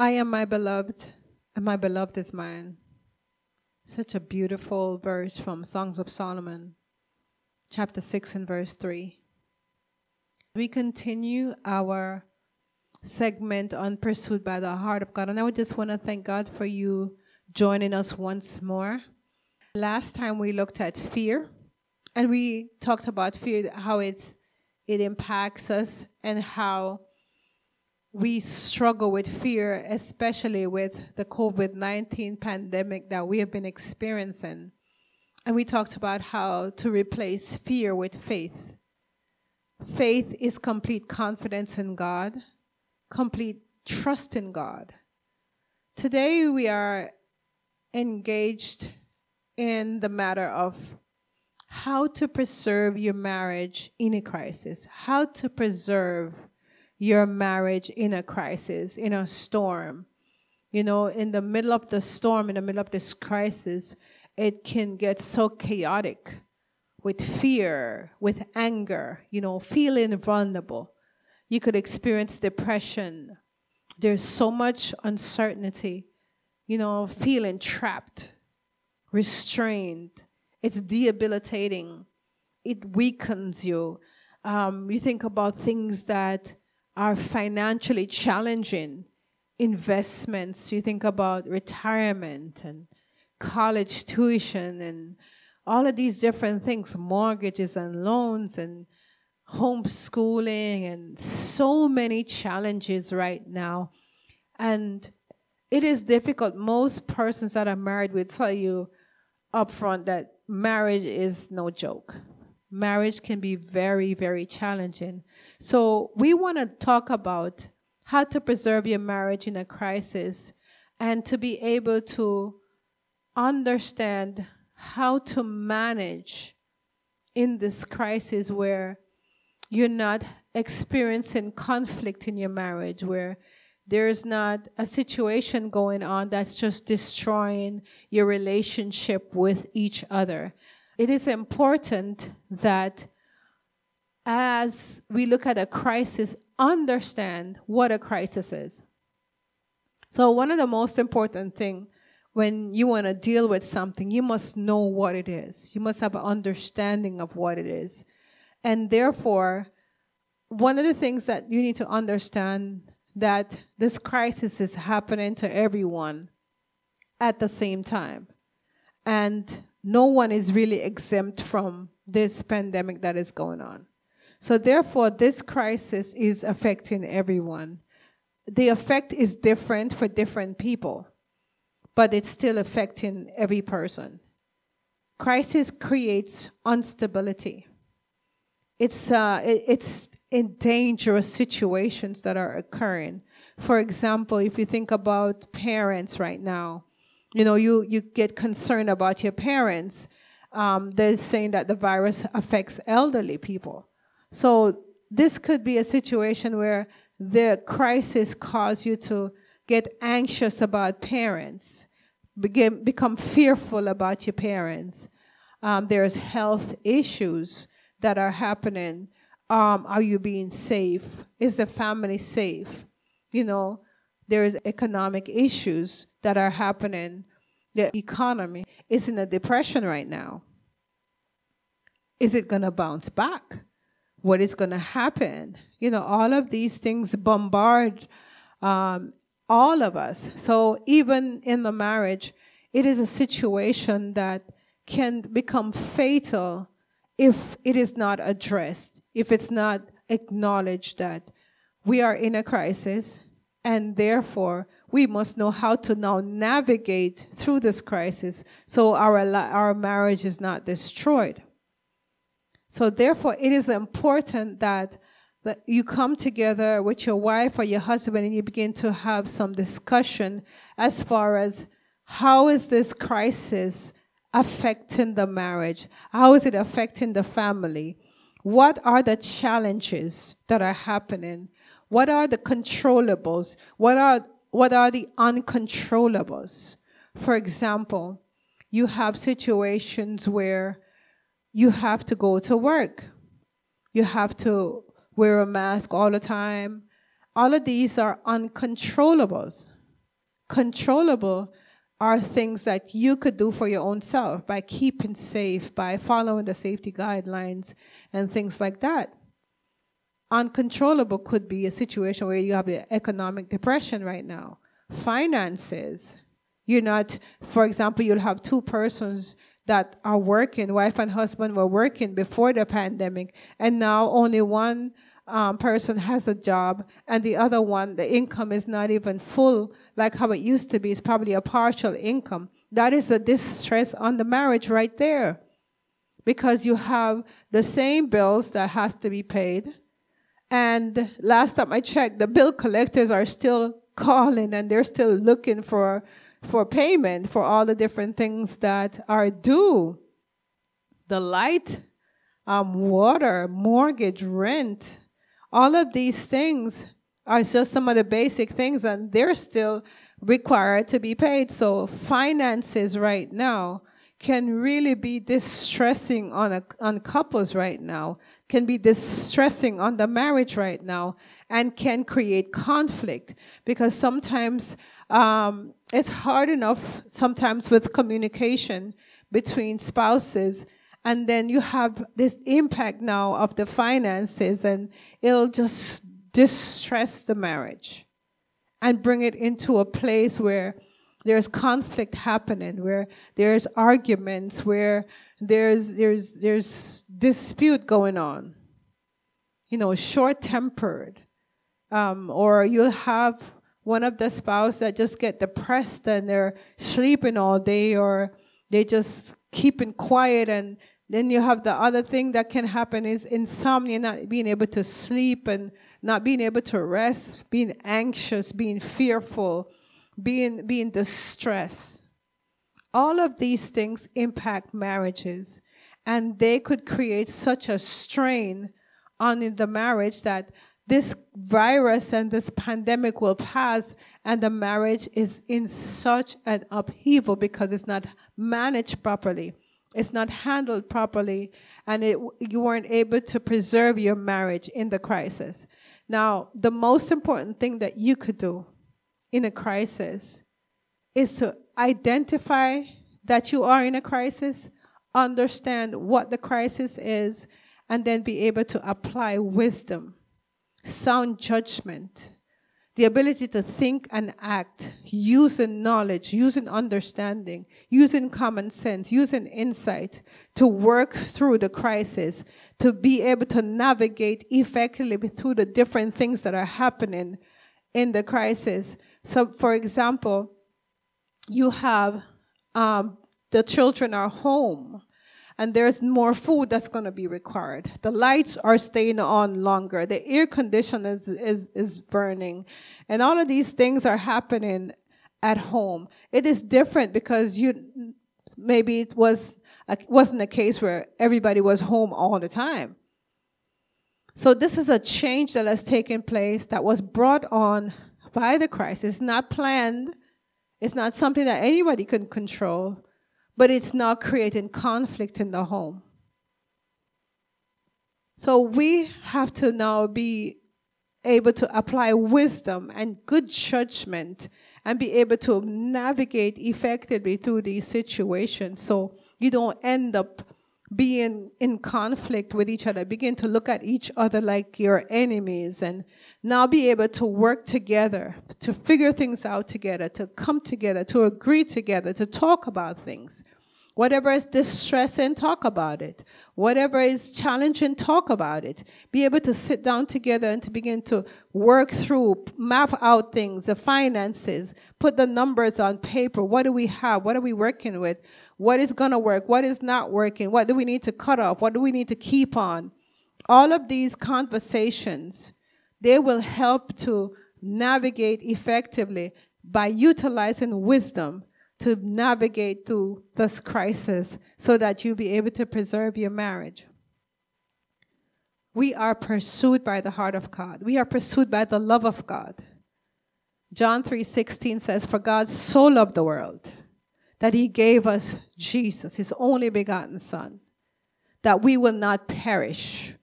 I am my beloved, and my beloved is mine. Such a beautiful verse from Songs of Solomon, chapter 6 and verse 3. We continue our segment on Pursued by the Heart of God, and I would just want to thank God for you joining us once more. Last time we looked at fear, and we talked about fear, how it's, it impacts us, and how we struggle with fear, especially with the COVID 19 pandemic that we have been experiencing. And we talked about how to replace fear with faith. Faith is complete confidence in God, complete trust in God. Today we are engaged in the matter of how to preserve your marriage in a crisis, how to preserve your marriage in a crisis, in a storm. You know, in the middle of the storm, in the middle of this crisis, it can get so chaotic with fear, with anger, you know, feeling vulnerable. You could experience depression. There's so much uncertainty, you know, feeling trapped, restrained. It's debilitating. It weakens you. Um, you think about things that are financially challenging investments. You think about retirement and college tuition and all of these different things, mortgages and loans and homeschooling and so many challenges right now. And it is difficult. Most persons that are married will tell you upfront that marriage is no joke. Marriage can be very, very challenging. So we want to talk about how to preserve your marriage in a crisis and to be able to understand how to manage in this crisis where you're not experiencing conflict in your marriage, where there's not a situation going on that's just destroying your relationship with each other. It is important that as we look at a crisis, understand what a crisis is. So, one of the most important thing when you want to deal with something, you must know what it is. You must have an understanding of what it is. And therefore, one of the things that you need to understand that this crisis is happening to everyone at the same time. And no one is really exempt from this pandemic that is going on. So, therefore, this crisis is affecting everyone. The effect is different for different people, but it's still affecting every person. Crisis creates instability. It's, uh, it's in dangerous situations that are occurring. For example, if you think about parents right now, you know, you, you get concerned about your parents. Um, they're saying that the virus affects elderly people. So this could be a situation where the crisis caused you to get anxious about parents, begin, become fearful about your parents. Um, there's health issues that are happening. Um, are you being safe? Is the family safe? You know, there's economic issues that are happening. The economy is in a depression right now. Is it going to bounce back? what is going to happen. You know, all of these things bombard um, all of us. So even in the marriage, it is a situation that can become fatal if it is not addressed, if it's not acknowledged that we are in a crisis and therefore we must know how to now navigate through this crisis so our, our marriage is not destroyed. So therefore, it is important that that you come together with your wife or your husband and you begin to have some discussion as far as how is this crisis affecting the marriage? How is it affecting the family? What are the challenges that are happening? What are the controllables? What are what are the uncontrollables? For example, you have situations where you have to go to work. You have to wear a mask all the time. All of these are uncontrollables. Controllable are things that you could do for your own self by keeping safe, by following the safety guidelines, and things like that. Uncontrollable could be a situation where you have an economic depression right now. Finances. You're not, for example, you'll have two persons that are working, wife and husband were working before the pandemic, and now only one um, person has a job and the other one, the income is not even full like how it used to be. It's probably a partial income. That is a distress on the marriage right there. Because you have the same bills that has to be paid. And last time I checked, the bill collectors are still calling and they're still looking for, for payment for all the different things that are due. The light, um, water, mortgage, rent, all of these things are just some of the basic things, and they're still required to be paid. So, finances right now can really be distressing on, a, on couples right now, can be distressing on the marriage right now, and can create conflict. Because sometimes um, it's hard enough, sometimes with communication between spouses and then you have this impact now of the finances and it'll just distress the marriage and bring it into a place where there's conflict happening where there's arguments where there's there's there's dispute going on. You know short tempered um, or you'll have one of the spouse that just get depressed and they're sleeping all day or they just keeping quiet. And then you have the other thing that can happen is insomnia, not being able to sleep and not being able to rest, being anxious, being fearful, being, being distressed. All of these things impact marriages, and they could create such a strain on the marriage that this virus and this pandemic will pass, and the marriage is in such an upheaval because it's not managed properly it's not handled properly, and it, you weren't able to preserve your marriage in the crisis. Now, the most important thing that you could do in a crisis is to identify that you are in a crisis, understand what the crisis is, and then be able to apply wisdom, sound judgment, the ability to think and act using knowledge, using understanding, using common sense, using insight to work through the crisis, to be able to navigate effectively through the different things that are happening in the crisis. So, for example, you have um, the children are home and there's more food that's going to be required. The lights are staying on longer. The air conditioner is, is, is burning. And all of these things are happening at home. It is different because you maybe it was wasn't a case where everybody was home all the time. So this is a change that has taken place that was brought on by the crisis, it's not planned. It's not something that anybody can control but it's not creating conflict in the home. So we have to now be able to apply wisdom and good judgment and be able to navigate effectively through these situations so you don't end up being in conflict with each other, begin to look at each other like your enemies, and now be able to work together, to figure things out together, to come together, to agree together, to talk about things. Whatever is distressing, talk about it. Whatever is challenging, talk about it. Be able to sit down together and to begin to work through, map out things, the finances, put the numbers on paper. What do we have? What are we working with? What is going to work? What is not working? What do we need to cut off? What do we need to keep on? All of these conversations, they will help to navigate effectively by utilizing wisdom to navigate through this crisis so that you'll be able to preserve your marriage. We are pursued by the heart of God. We are pursued by the love of God. John 3:16 says for God so loved the world that he gave us Jesus, his only begotten son, that we will not perish.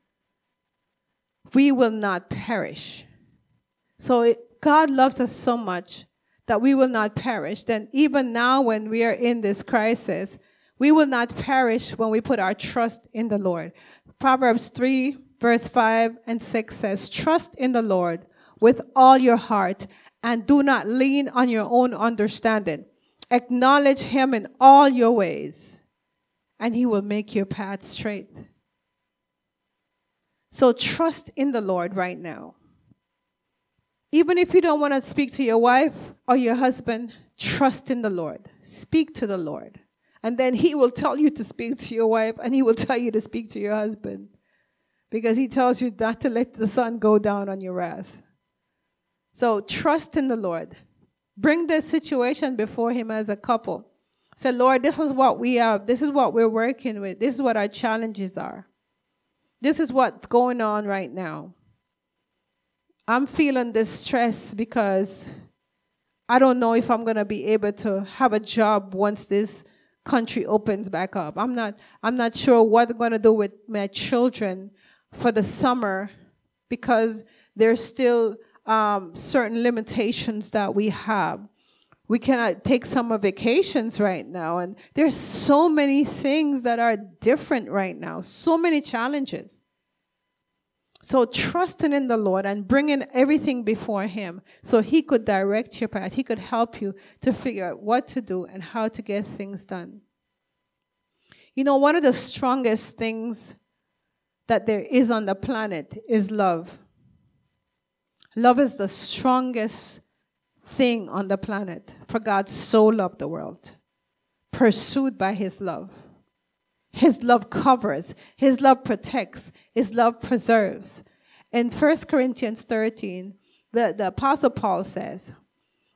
We will not perish. So it, God loves us so much that we will not perish, then even now when we are in this crisis, we will not perish when we put our trust in the Lord. Proverbs 3, verse 5 and 6 says, Trust in the Lord with all your heart and do not lean on your own understanding. Acknowledge him in all your ways, and he will make your path straight. So trust in the Lord right now. Even if you don't want to speak to your wife or your husband, trust in the Lord. Speak to the Lord. And then he will tell you to speak to your wife and he will tell you to speak to your husband. Because he tells you not to let the sun go down on your wrath. So trust in the Lord. Bring the situation before him as a couple. Say, Lord, this is what we have. This is what we're working with. This is what our challenges are. This is what's going on right now. I'm feeling this stress because I don't know if I'm going to be able to have a job once this country opens back up. I'm not I'm not sure what I'm going to do with my children for the summer because there's still um, certain limitations that we have. We cannot take summer vacations right now, and there's so many things that are different right now, so many challenges. So trusting in the Lord and bringing everything before Him so He could direct your path. He could help you to figure out what to do and how to get things done. You know, one of the strongest things that there is on the planet is love. Love is the strongest thing on the planet, for God so loved the world, pursued by His love. His love covers, His love protects, His love preserves. In 1 Corinthians 13, the, the Apostle Paul says,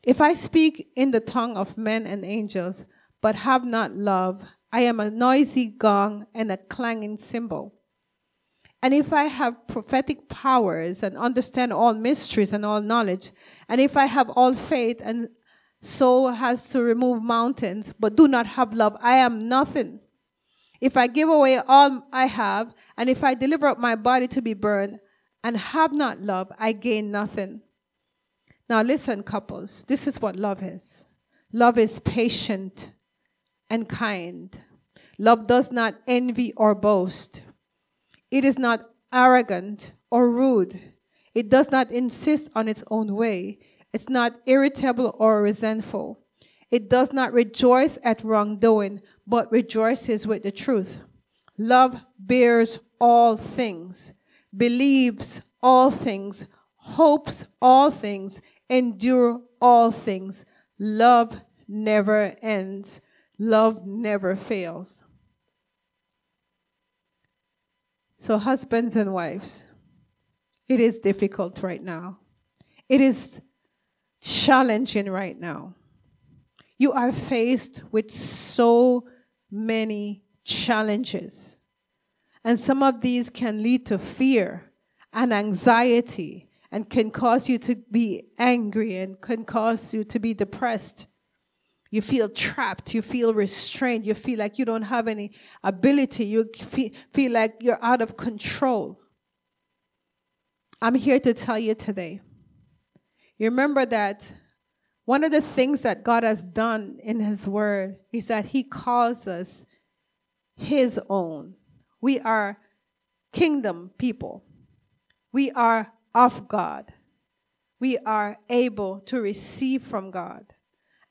If I speak in the tongue of men and angels, but have not love, I am a noisy gong and a clanging cymbal. And if I have prophetic powers and understand all mysteries and all knowledge, and if I have all faith and so has to remove mountains, but do not have love, I am nothing. If I give away all I have, and if I deliver up my body to be burned, and have not love, I gain nothing. Now, listen, couples, this is what love is love is patient and kind. Love does not envy or boast. It is not arrogant or rude. It does not insist on its own way. It's not irritable or resentful. It does not rejoice at wrongdoing, but rejoices with the truth. Love bears all things, believes all things, hopes all things, endure all things. Love never ends. Love never fails. So, husbands and wives, it is difficult right now. It is challenging right now. You are faced with so many challenges. And some of these can lead to fear and anxiety and can cause you to be angry and can cause you to be depressed. You feel trapped. You feel restrained. You feel like you don't have any ability. You feel, like you're out of control. I'm here to tell you today. You remember that one of the things that God has done in His Word is that He calls us His own. We are kingdom people. We are of God. We are able to receive from God.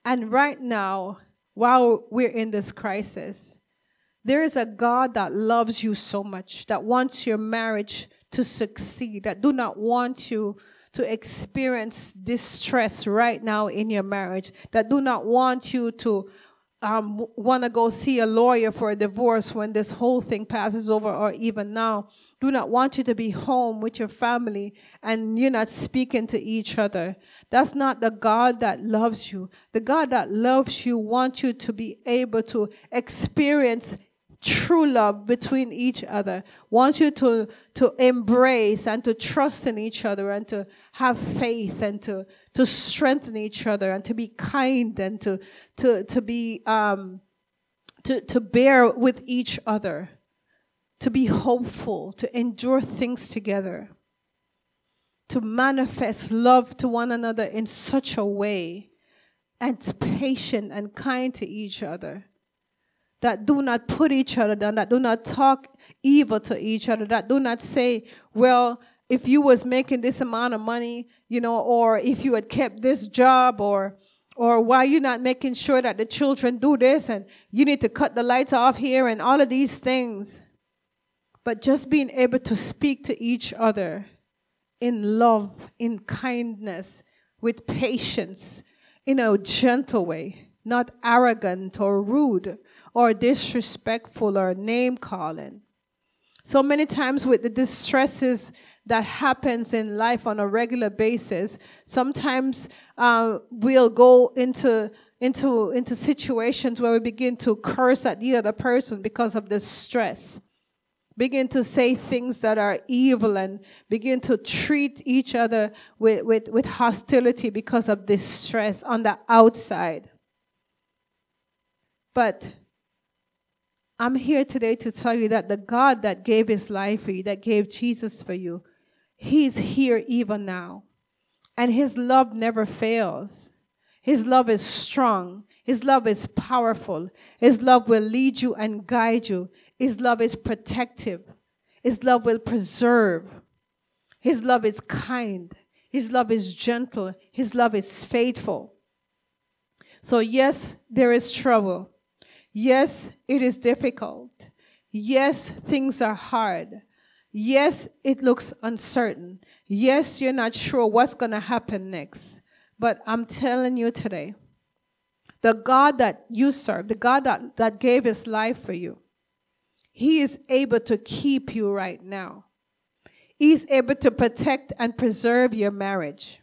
And right now, while we're in this crisis, there is a God that loves you so much, that wants your marriage to succeed, that do not want you to experience distress right now in your marriage, that do not want you to um, want to go see a lawyer for a divorce when this whole thing passes over, or even now, do not want you to be home with your family and you're not speaking to each other. That's not the God that loves you. The God that loves you wants you to be able to experience true love between each other, wants you to, to embrace and to trust in each other and to have faith and to, to strengthen each other and to be kind and to, to, to be, um, to, to bear with each other, to be hopeful, to endure things together, to manifest love to one another in such a way and patient and kind to each other. That do not put each other down, that do not talk evil to each other, that do not say, well, if you was making this amount of money, you know, or if you had kept this job, or or why you not making sure that the children do this and you need to cut the lights off here and all of these things. But just being able to speak to each other in love, in kindness, with patience, in a gentle way, not arrogant or rude or disrespectful or name calling. So many times with the distresses that happens in life on a regular basis, sometimes uh, we'll go into into into situations where we begin to curse at the other person because of the stress begin to say things that are evil and begin to treat each other with, with, with hostility because of this stress on the outside. But I'm here today to tell you that the God that gave his life for you, that gave Jesus for you, he's here even now. And his love never fails. His love is strong. His love is powerful. His love will lead you and guide you. His love is protective. His love will preserve. His love is kind. His love is gentle. His love is faithful. So, yes, there is trouble. Yes, it is difficult. Yes, things are hard. Yes, it looks uncertain. Yes, you're not sure what's going to happen next. But I'm telling you today, the God that you serve, the God that, that gave his life for you, he is able to keep you right now. He's able to protect and preserve your marriage.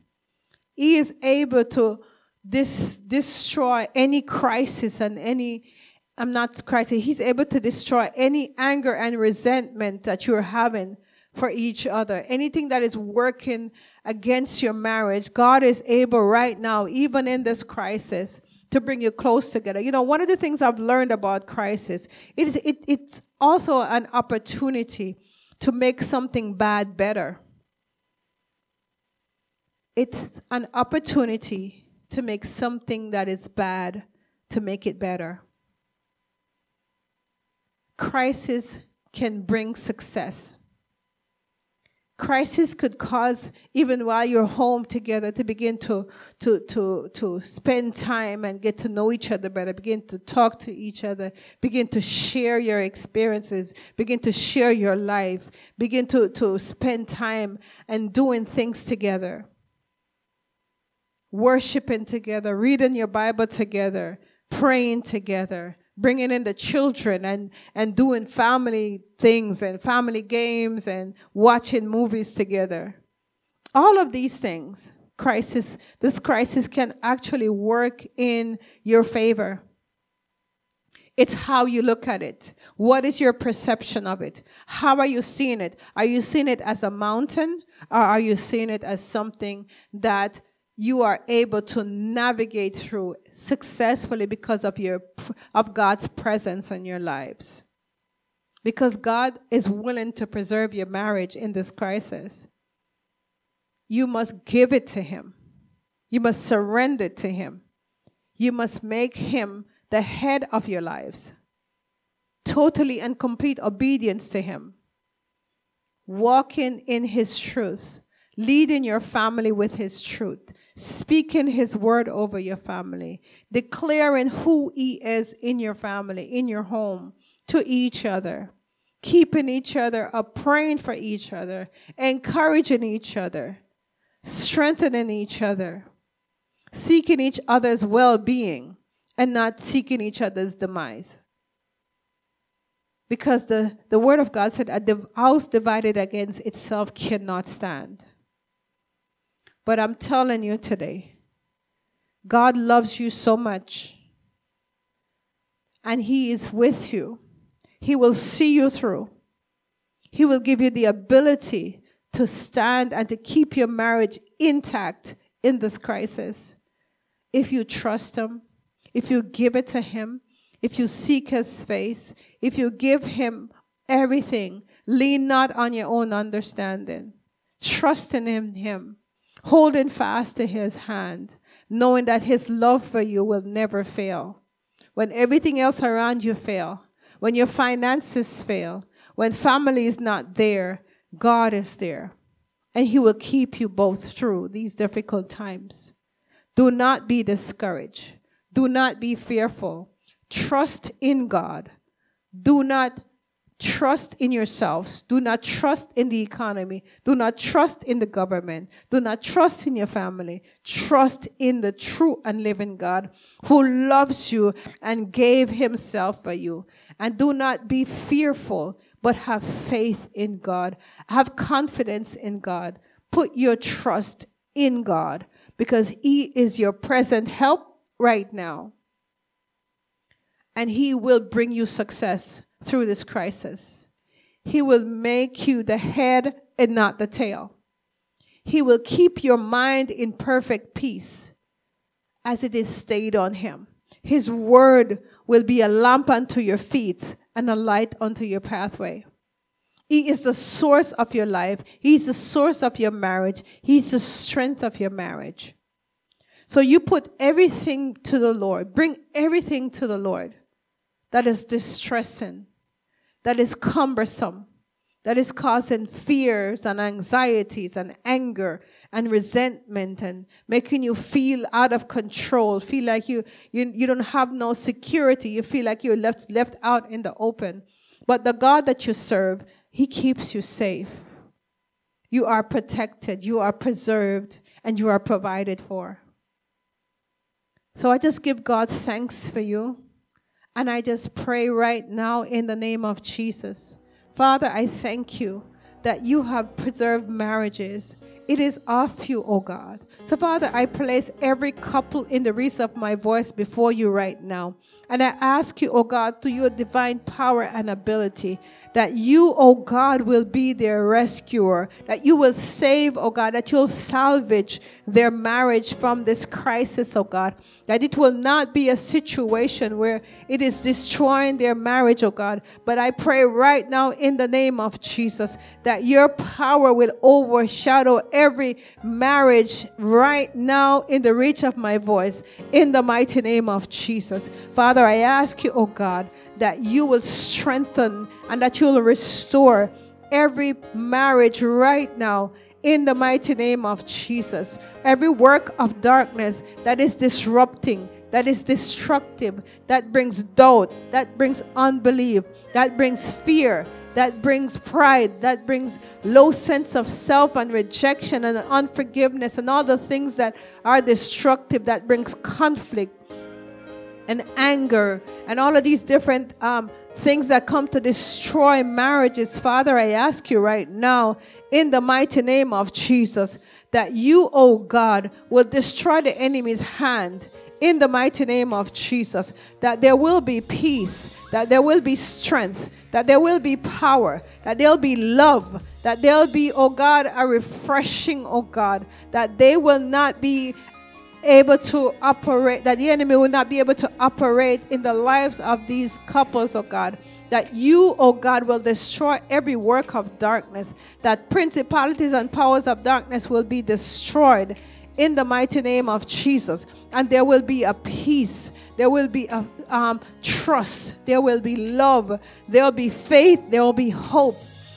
He is able to dis- destroy any crisis and any, I'm not crisis, he's able to destroy any anger and resentment that you're having for each other. Anything that is working against your marriage, God is able right now, even in this crisis, to bring you close together. You know, one of the things I've learned about crisis, it is, it, it's also an opportunity to make something bad better. It's an opportunity to make something that is bad to make it better. Crisis can bring success. Crisis could cause, even while you're home together, to begin to, to, to, to spend time and get to know each other better, begin to talk to each other, begin to share your experiences, begin to share your life, begin to, to spend time and doing things together, worshiping together, reading your Bible together, praying together, bringing in the children and, and doing family things and family games and watching movies together. All of these things, crisis, this crisis can actually work in your favor. It's how you look at it. What is your perception of it? How are you seeing it? Are you seeing it as a mountain or are you seeing it as something that you are able to navigate through successfully because of your of God's presence in your lives. Because God is willing to preserve your marriage in this crisis. You must give it to him. You must surrender to him. You must make him the head of your lives. Totally and complete obedience to him. Walking in his truth, leading your family with his truth speaking his word over your family, declaring who he is in your family, in your home, to each other, keeping each other up, praying for each other, encouraging each other, strengthening each other, seeking each other's well being, and not seeking each other's demise. Because the, the word of God said, a house divided against itself cannot stand. But I'm telling you today, God loves you so much. And He is with you. He will see you through. He will give you the ability to stand and to keep your marriage intact in this crisis. If you trust Him, if you give it to Him, if you seek His face, if you give Him everything, lean not on your own understanding, trust in Him. him holding fast to his hand, knowing that his love for you will never fail. When everything else around you fail, when your finances fail, when family is not there, God is there. And he will keep you both through these difficult times. Do not be discouraged. Do not be fearful. Trust in God. Do not trust in yourselves. Do not trust in the economy. Do not trust in the government. Do not trust in your family. Trust in the true and living God who loves you and gave himself for you. And do not be fearful, but have faith in God. Have confidence in God. Put your trust in God because he is your present help right now. And he will bring you success through this crisis. He will make you the head and not the tail. He will keep your mind in perfect peace as it is stayed on him. His word will be a lamp unto your feet and a light unto your pathway. He is the source of your life. He's the source of your marriage. He's the strength of your marriage. So you put everything to the Lord. Bring everything to the Lord that is distressing, that is cumbersome, that is causing fears and anxieties and anger and resentment and making you feel out of control, feel like you, you, you don't have no security, you feel like you're left, left out in the open. But the God that you serve, He keeps you safe. You are protected, you are preserved, and you are provided for. So I just give God thanks for you. And I just pray right now in the name of Jesus. Father, I thank you that you have preserved marriages. It is of you, O oh God. So, Father, I place every couple in the reach of my voice before you right now. And I ask you, O oh God, to your divine power and ability, that you, oh God, will be their rescuer, that you will save, O God, that you'll salvage their marriage from this crisis, O God that it will not be a situation where it is destroying their marriage, oh God. But I pray right now in the name of Jesus that your power will overshadow every marriage right now in the reach of my voice in the mighty name of Jesus. Father, I ask you, oh God, that you will strengthen and that you will restore every marriage right now in the mighty name of Jesus. Every work of darkness that is disrupting, that is destructive, that brings doubt, that brings unbelief, that brings fear, that brings pride, that brings low sense of self and rejection and unforgiveness and all the things that are destructive, that brings conflict and anger and all of these different um, things that come to destroy marriages. Father, I ask you right now, in the mighty name of Jesus, that you, oh God, will destroy the enemy's hand. In the mighty name of Jesus, that there will be peace, that there will be strength, that there will be power, that there'll be love, that there'll be, oh God, a refreshing, oh God, that they will not be able to operate, that the enemy will not be able to operate in the lives of these couples, oh God. That you, oh God, will destroy every work of darkness, that principalities and powers of darkness will be destroyed in the mighty name of Jesus. And there will be a peace, there will be a um, trust, there will be love, there will be faith, there will be hope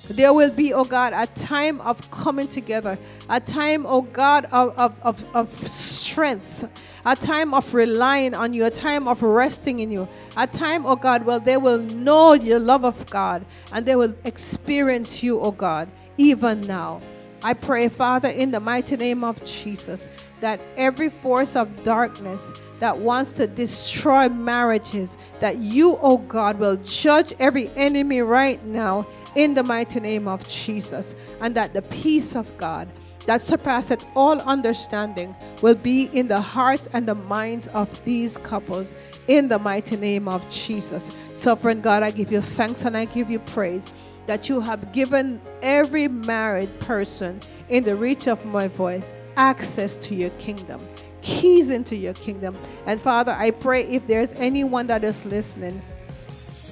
there will be, oh God, a time of coming together, a time, oh God, of, of, of, of strength, a time of relying on you, a time of resting in you, a time, oh God, where they will know your love of God and they will experience you, oh God, even now. I pray, Father, in the mighty name of Jesus, that every force of darkness that wants to destroy marriages, that you, oh God, will judge every enemy right now in the mighty name of Jesus, and that the peace of God that surpasseth all understanding will be in the hearts and the minds of these couples in the mighty name of Jesus. Sovereign God, I give you thanks and I give you praise that you have given every married person in the reach of my voice access to your kingdom, keys into your kingdom. And Father, I pray if there's anyone that is listening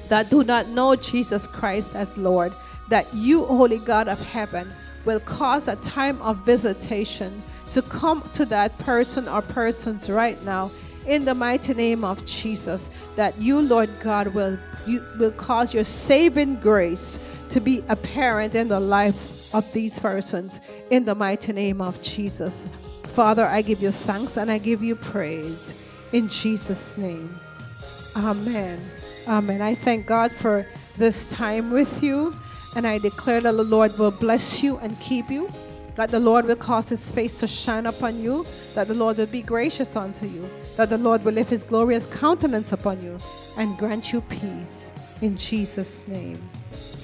that do not know Jesus Christ as Lord, that you, Holy God of heaven, will cause a time of visitation to come to that person or persons right now in the mighty name of Jesus that you Lord God will you will cause your saving grace to be apparent in the life of these persons in the mighty name of Jesus. Father, I give you thanks and I give you praise in Jesus name. Amen. Amen. I thank God for this time with you and I declare that the Lord will bless you and keep you that the Lord will cause his face to shine upon you, that the Lord will be gracious unto you, that the Lord will lift his glorious countenance upon you and grant you peace. In Jesus' name,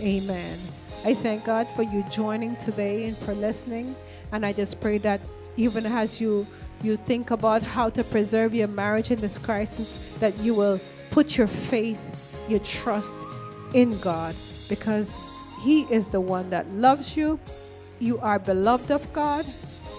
amen. I thank God for you joining today and for listening. And I just pray that even as you you think about how to preserve your marriage in this crisis, that you will put your faith, your trust in God, because He is the one that loves you you are beloved of God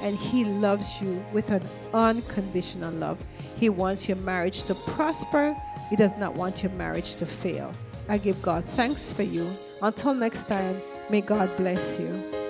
and He loves you with an unconditional love. He wants your marriage to prosper, He does not want your marriage to fail. I give God thanks for you. Until next time, may God bless you.